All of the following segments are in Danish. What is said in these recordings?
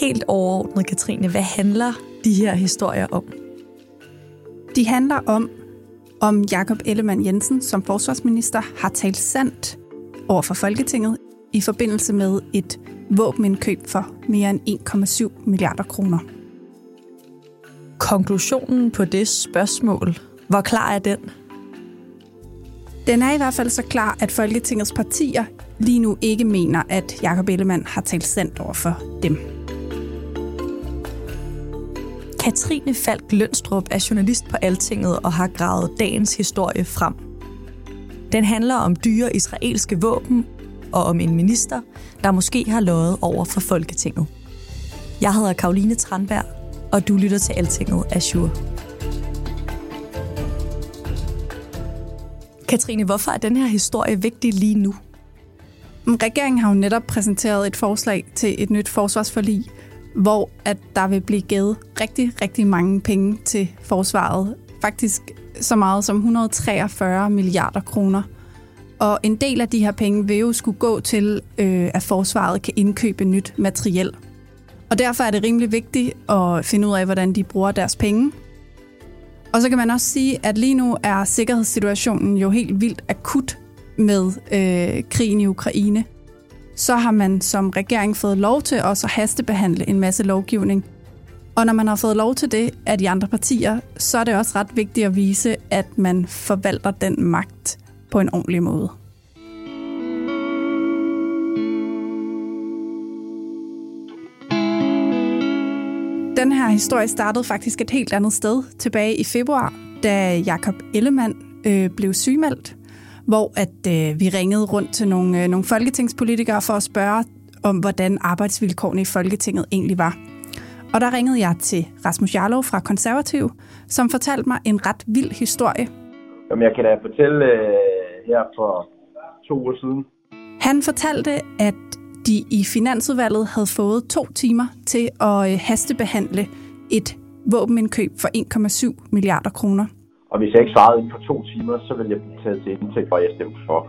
Helt overordnet, Katrine, hvad handler de her historier om? De handler om, om Jakob Ellemann Jensen som forsvarsminister har talt sandt over for Folketinget i forbindelse med et våbenindkøb for mere end 1,7 milliarder kroner. Konklusionen på det spørgsmål, hvor klar er den? Den er i hvert fald så klar, at Folketingets partier lige nu ikke mener, at Jakob Ellemann har talt sandt over for dem. Katrine Falk Lønstrup er journalist på Altinget og har gravet dagens historie frem. Den handler om dyre israelske våben og om en minister, der måske har løjet over for Folketinget. Jeg hedder Karoline Tranberg, og du lytter til Altinget Azure. Katrine, hvorfor er den her historie vigtig lige nu? Regeringen har jo netop præsenteret et forslag til et nyt forsvarsforlig, hvor at der vil blive givet rigtig, rigtig mange penge til forsvaret. Faktisk så meget som 143 milliarder kroner. Og en del af de her penge vil jo skulle gå til, øh, at forsvaret kan indkøbe nyt materiel. Og derfor er det rimelig vigtigt at finde ud af, hvordan de bruger deres penge. Og så kan man også sige, at lige nu er sikkerhedssituationen jo helt vildt akut med øh, krigen i Ukraine så har man som regering fået lov til også at hastebehandle en masse lovgivning. Og når man har fået lov til det af de andre partier, så er det også ret vigtigt at vise, at man forvalter den magt på en ordentlig måde. Den her historie startede faktisk et helt andet sted tilbage i februar, da Jakob Ellemann øh, blev sygemeldt hvor at øh, vi ringede rundt til nogle, øh, nogle folketingspolitikere for at spørge om, hvordan arbejdsvilkårene i Folketinget egentlig var. Og der ringede jeg til Rasmus Jarlov fra Konservativ, som fortalte mig en ret vild historie. Jamen, jeg kan da fortælle øh, her for to uger siden. Han fortalte, at de i Finansudvalget havde fået to timer til at øh, hastebehandle et våbenindkøb for 1,7 milliarder kroner. Og hvis jeg ikke svarede inden for to timer, så ville jeg blive taget til indtægt for, at jeg stemte for.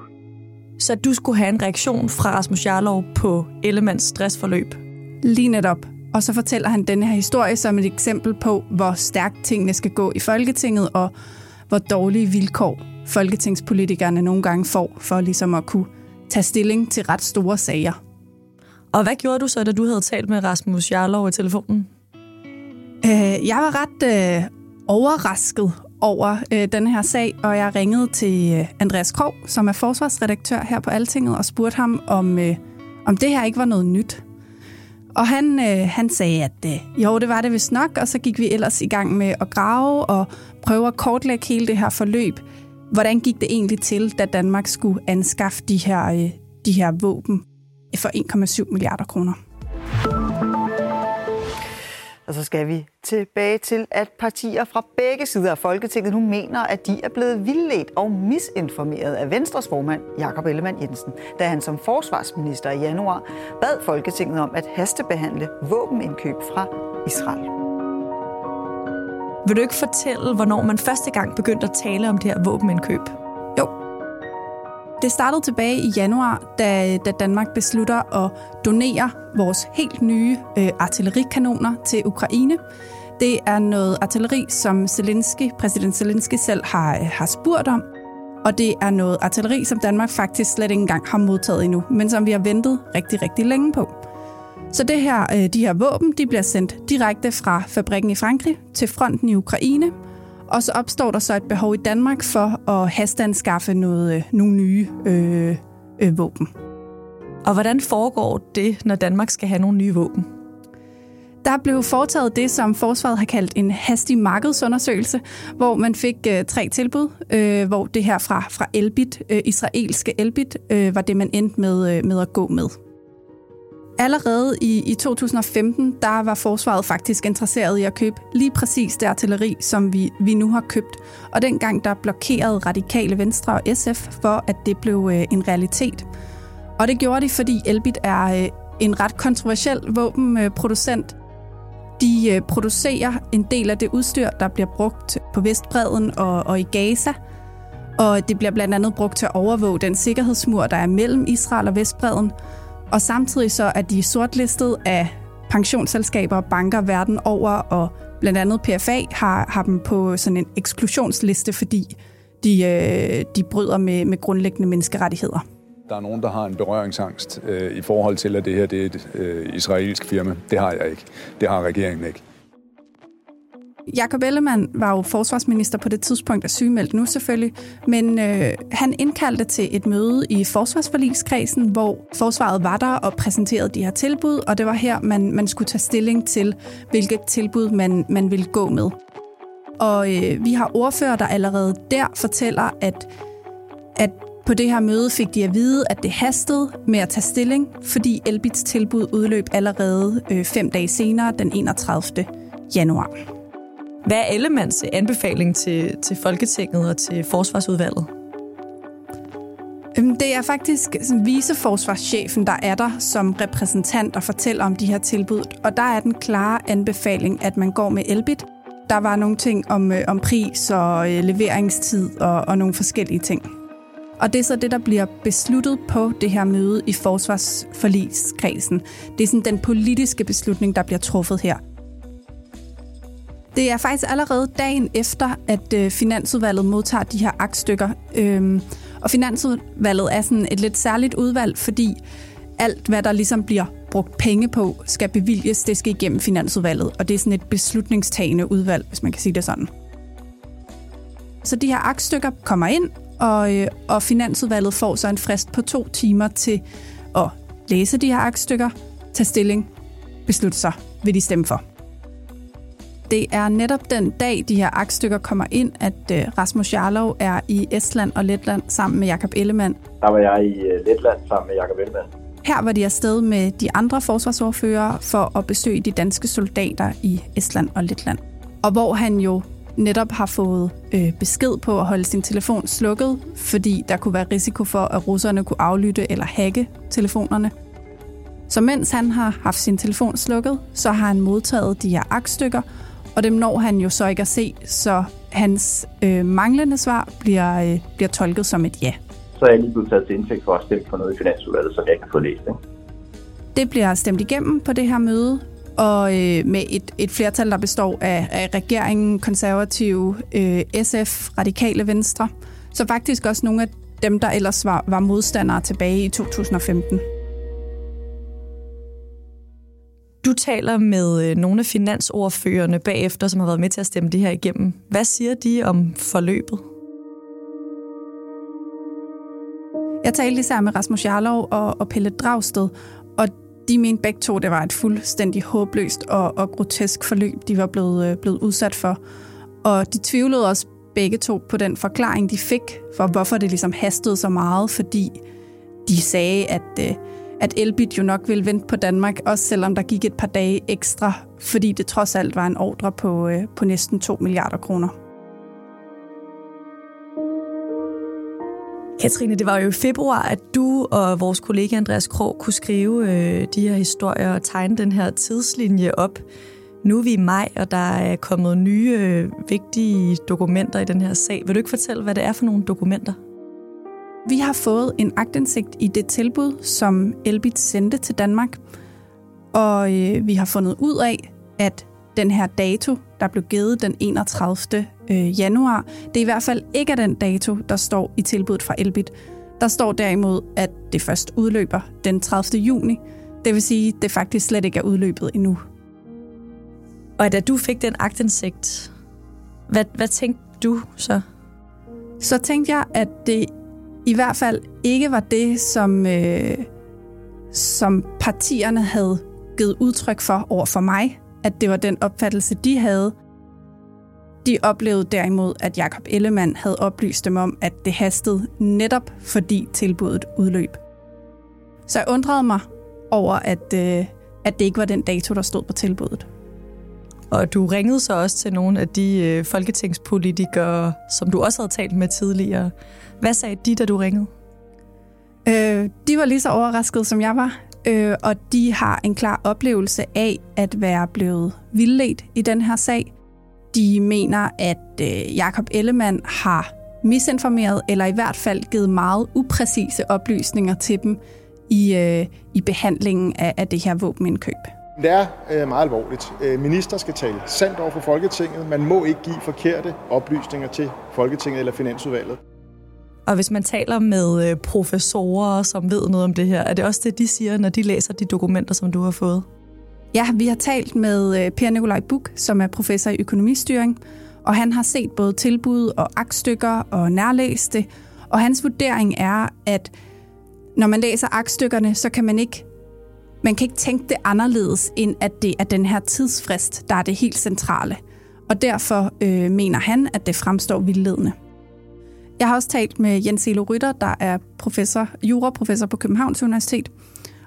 Så du skulle have en reaktion fra Rasmus Jarlov på Ellemands stressforløb? Lige netop. Og så fortæller han denne her historie som et eksempel på, hvor stærkt tingene skal gå i Folketinget, og hvor dårlige vilkår folketingspolitikerne nogle gange får for ligesom at kunne tage stilling til ret store sager. Og hvad gjorde du så, da du havde talt med Rasmus Jarlov i telefonen? Øh, jeg var ret øh, overrasket over øh, den her sag, og jeg ringede til øh, Andreas Krog, som er forsvarsredaktør her på Altinget, og spurgte ham, om, øh, om det her ikke var noget nyt. Og han, øh, han sagde, at øh, jo, det var det vist nok, og så gik vi ellers i gang med at grave og prøve at kortlægge hele det her forløb. Hvordan gik det egentlig til, da Danmark skulle anskaffe de her, øh, de her våben for 1,7 milliarder kroner? Og så skal vi tilbage til, at partier fra begge sider af Folketinget nu mener, at de er blevet vildledt og misinformeret af Venstres formand, Jakob Ellemann Jensen, da han som forsvarsminister i januar bad Folketinget om at hastebehandle våbenindkøb fra Israel. Vil du ikke fortælle, hvornår man første gang begyndte at tale om det her våbenindkøb? Det startede tilbage i januar, da, da Danmark beslutter at donere vores helt nye øh, artillerikanoner til Ukraine. Det er noget artilleri, som Zelensky, præsident Zelensky selv har, øh, har spurgt om. Og det er noget artilleri, som Danmark faktisk slet ikke engang har modtaget endnu, men som vi har ventet rigtig, rigtig længe på. Så det her, øh, de her våben de bliver sendt direkte fra fabrikken i Frankrig til fronten i Ukraine, og så opstår der så et behov i Danmark for at hasteanskaffe noget, øh, nogle nye øh, øh, våben. Og hvordan foregår det, når Danmark skal have nogle nye våben? Der blev foretaget det, som forsvaret har kaldt en hastig markedsundersøgelse, hvor man fik øh, tre tilbud, øh, hvor det her fra, fra Elbit, øh, israelske Elbit, øh, var det, man endte med, øh, med at gå med. Allerede i, i 2015, der var forsvaret faktisk interesseret i at købe lige præcis det artilleri, som vi, vi nu har købt. Og dengang der blokerede radikale Venstre og SF for, at det blev øh, en realitet. Og det gjorde de, fordi Elbit er øh, en ret kontroversiel våbenproducent. De øh, producerer en del af det udstyr, der bliver brugt på Vestbreden og, og i Gaza. Og det bliver blandt andet brugt til at overvåge den sikkerhedsmur, der er mellem Israel og Vestbreden – og samtidig så er de sortlistet af pensionsselskaber og banker verden over, og blandt andet PFA har, har dem på sådan en eksklusionsliste, fordi de, øh, de bryder med, med grundlæggende menneskerettigheder. Der er nogen, der har en berøringsangst øh, i forhold til, at det her det er et øh, israelsk firma. Det har jeg ikke. Det har regeringen ikke. Jakob Ellemann var jo forsvarsminister på det tidspunkt af sygemeldt nu selvfølgelig, men øh, han indkaldte til et møde i forsvarsforligskredsen, hvor forsvaret var der og præsenterede de her tilbud, og det var her, man, man skulle tage stilling til, hvilket tilbud man, man ville gå med. Og øh, vi har ordfører, der allerede der fortæller, at, at på det her møde fik de at vide, at det hastede med at tage stilling, fordi Elbits tilbud udløb allerede øh, fem dage senere, den 31. januar. Hvad er Ellemands anbefaling til, til Folketinget og til Forsvarsudvalget? Øhm, det er faktisk viceforsvarschefen, der er der som repræsentant og fortæller om de her tilbud. Og der er den klare anbefaling, at man går med Elbit. Der var nogle ting om, øh, om pris og øh, leveringstid og, og nogle forskellige ting. Og det er så det, der bliver besluttet på det her møde i forsvarsforligskredsen. Det er sådan den politiske beslutning, der bliver truffet her. Det er faktisk allerede dagen efter, at øh, Finansudvalget modtager de her aktstykker. Øhm, og Finansudvalget er sådan et lidt særligt udvalg, fordi alt, hvad der ligesom bliver brugt penge på, skal bevilges. Det skal igennem Finansudvalget, og det er sådan et beslutningstagende udvalg, hvis man kan sige det sådan. Så de her aktstykker kommer ind, og, øh, og Finansudvalget får så en frist på to timer til at læse de her aktstykker, tage stilling, beslutte sig, vil de stemme for. Det er netop den dag, de her aktstykker kommer ind, at øh, Rasmus Jarlov er i Estland og Letland sammen med Jakob Ellemann. Der var jeg i øh, Letland sammen med Jakob Ellemann. Her var de afsted med de andre forsvarsordfører for at besøge de danske soldater i Estland og Letland. Og hvor han jo netop har fået øh, besked på at holde sin telefon slukket, fordi der kunne være risiko for, at russerne kunne aflytte eller hacke telefonerne. Så mens han har haft sin telefon slukket, så har han modtaget de her aktstykker, og dem når han jo så ikke at se, så hans øh, manglende svar bliver, øh, bliver tolket som et ja. Så er jeg lige blevet taget til indtægt for at stemme for noget i finansudvalget, som jeg ikke har fået læst. Ikke? Det bliver stemt igennem på det her møde, og øh, med et, et flertal, der består af, af regeringen, konservative, øh, SF, radikale venstre. Så faktisk også nogle af dem, der ellers var, var modstandere tilbage i 2015. Du taler med øh, nogle af finansordførende bagefter, som har været med til at stemme det her igennem. Hvad siger de om forløbet? Jeg talte især med Rasmus Jarlov og, og Pelle Dragsted, og de mente begge to, det var et fuldstændig håbløst og, og grotesk forløb, de var blevet, øh, blevet udsat for. Og de tvivlede også begge to på den forklaring, de fik for, hvorfor det ligesom hastede så meget, fordi de sagde, at øh, at Elbit jo nok ville vente på Danmark, også selvom der gik et par dage ekstra, fordi det trods alt var en ordre på, øh, på næsten 2 milliarder kroner. Katrine, det var jo i februar, at du og vores kollega Andreas Krog kunne skrive øh, de her historier og tegne den her tidslinje op. Nu er vi i maj, og der er kommet nye øh, vigtige dokumenter i den her sag. Vil du ikke fortælle, hvad det er for nogle dokumenter? Vi har fået en agtindsigt i det tilbud, som Elbit sendte til Danmark, og øh, vi har fundet ud af, at den her dato, der blev givet den 31. Øh, januar, det er i hvert fald ikke den dato, der står i tilbuddet fra Elbit. Der står derimod, at det først udløber den 30. juni. Det vil sige, at det faktisk slet ikke er udløbet endnu. Og da du fik den agtindsigt, hvad, hvad tænkte du så? Så tænkte jeg, at det i hvert fald ikke var det, som, øh, som partierne havde givet udtryk for over for mig, at det var den opfattelse, de havde. De oplevede derimod, at Jakob Ellemann havde oplyst dem om, at det hastede netop fordi tilbuddet udløb. Så jeg undrede mig over, at, øh, at det ikke var den dato, der stod på tilbuddet. Og du ringede så også til nogle af de øh, folketingspolitikere, som du også havde talt med tidligere. Hvad sagde de, da du ringede? Øh, de var lige så overraskede, som jeg var. Øh, og de har en klar oplevelse af at være blevet vildledt i den her sag. De mener, at øh, Jakob Ellemann har misinformeret, eller i hvert fald givet meget upræcise oplysninger til dem i, øh, i behandlingen af, af det her våbenindkøb. Det er øh, meget alvorligt. Øh, minister skal tale sandt over for Folketinget. Man må ikke give forkerte oplysninger til Folketinget eller Finansudvalget. Og hvis man taler med øh, professorer, som ved noget om det her, er det også det, de siger, når de læser de dokumenter, som du har fået? Ja, vi har talt med øh, Per Nikolaj Buk, som er professor i økonomistyring, og han har set både tilbud og aktstykker og nærlæst det, og hans vurdering er, at når man læser aktstykkerne, så kan man ikke man kan ikke tænke det anderledes, end at det er den her tidsfrist, der er det helt centrale. Og derfor øh, mener han, at det fremstår vildledende. Jeg har også talt med Jens Elo Rytter, der er professor, juraprofessor på Københavns Universitet,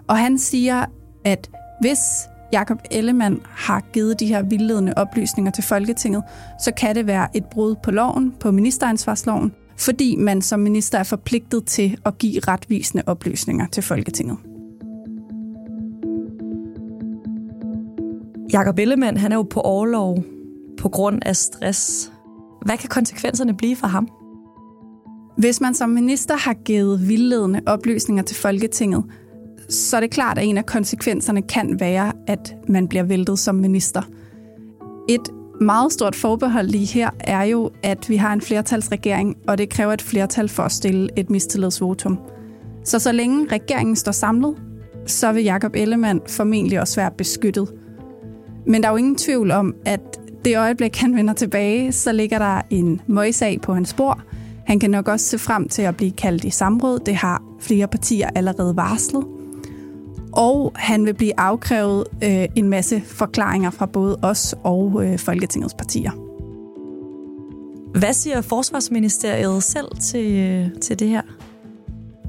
og han siger, at hvis Jakob Ellemann har givet de her vildledende oplysninger til Folketinget, så kan det være et brud på loven, på ministeransvarsloven, fordi man som minister er forpligtet til at give retvisende oplysninger til Folketinget. Jakob Ellemann, han er jo på overlov på grund af stress. Hvad kan konsekvenserne blive for ham? Hvis man som minister har givet vildledende oplysninger til Folketinget, så er det klart, at en af konsekvenserne kan være, at man bliver væltet som minister. Et meget stort forbehold lige her er jo, at vi har en flertalsregering, og det kræver et flertal for at stille et mistillidsvotum. Så så længe regeringen står samlet, så vil Jakob Ellemann formentlig også være beskyttet. Men der er jo ingen tvivl om, at det øjeblik, han vender tilbage, så ligger der en møjsag på hans spor. Han kan nok også se frem til at blive kaldt i samråd. Det har flere partier allerede varslet. Og han vil blive afkrævet øh, en masse forklaringer fra både os og øh, Folketingets partier. Hvad siger Forsvarsministeriet selv til, øh, til det her?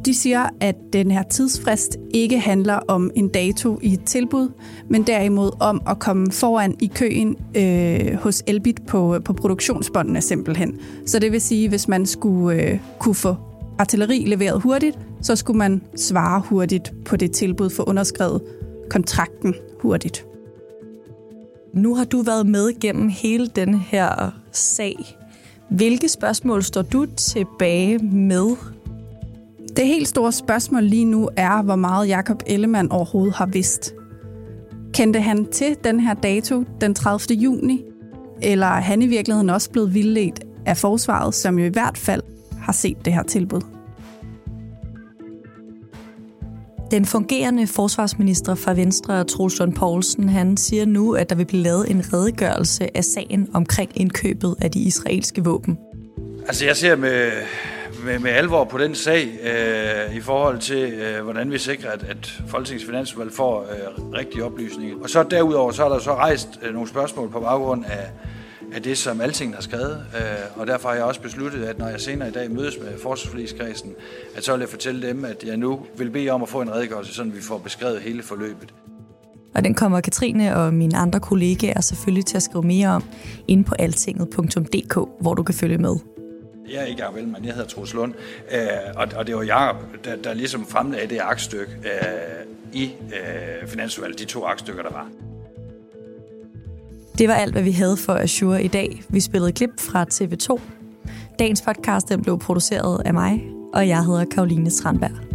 De siger, at den her tidsfrist ikke handler om en dato i et tilbud, men derimod om at komme foran i køen øh, hos Elbit på, på produktionsbåndene simpelthen. Så det vil sige, hvis man skulle øh, kunne få artilleri leveret hurtigt, så skulle man svare hurtigt på det tilbud for underskrevet kontrakten hurtigt. Nu har du været med gennem hele den her sag. Hvilke spørgsmål står du tilbage med det helt store spørgsmål lige nu er, hvor meget Jakob Ellemann overhovedet har vidst. Kendte han til den her dato, den 30. juni? Eller er han i virkeligheden også blevet vildledt af forsvaret, som jo i hvert fald har set det her tilbud? Den fungerende forsvarsminister fra Venstre, Troels Lund Poulsen, han siger nu, at der vil blive lavet en redegørelse af sagen omkring indkøbet af de israelske våben. Altså jeg ser med, med, med alvor på den sag øh, i forhold til, øh, hvordan vi sikrer, at, at Folketingets Finansudvalg får øh, rigtige oplysninger. Og så derudover, så er der så rejst øh, nogle spørgsmål på baggrund af, af det, som alting har skrevet. Øh, og derfor har jeg også besluttet, at når jeg senere i dag mødes med forsvarsforligskredsen, at så vil jeg fortælle dem, at jeg nu vil bede om at få en redegørelse, så vi får beskrevet hele forløbet. Og den kommer Katrine og mine andre kollegaer selvfølgelig til at skrive mere om inde på altinget.dk, hvor du kan følge med. Jeg er ikke Jacob Ellemann, jeg hedder Troels Lund, øh, og, og det var Jacob, der, der ligesom fremlagde det aktstykke øh, i øh, Finansudvalget, de to aktstykker, der var. Det var alt, hvad vi havde for Azure i dag. Vi spillede klip fra TV2. Dagens podcast den blev produceret af mig, og jeg hedder Karoline Strandberg.